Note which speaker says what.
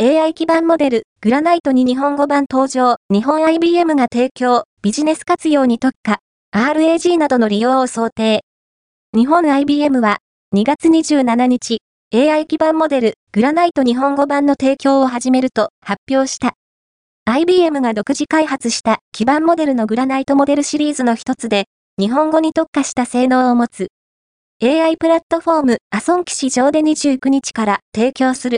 Speaker 1: AI 基盤モデル、グラナイトに日本語版登場、日本 IBM が提供、ビジネス活用に特化、RAG などの利用を想定。日本 IBM は、2月27日、AI 基盤モデル、グラナイト日本語版の提供を始めると発表した。IBM が独自開発した基盤モデルのグラナイトモデルシリーズの一つで、日本語に特化した性能を持つ。AI プラットフォームアソンキ市場で29日から提供する。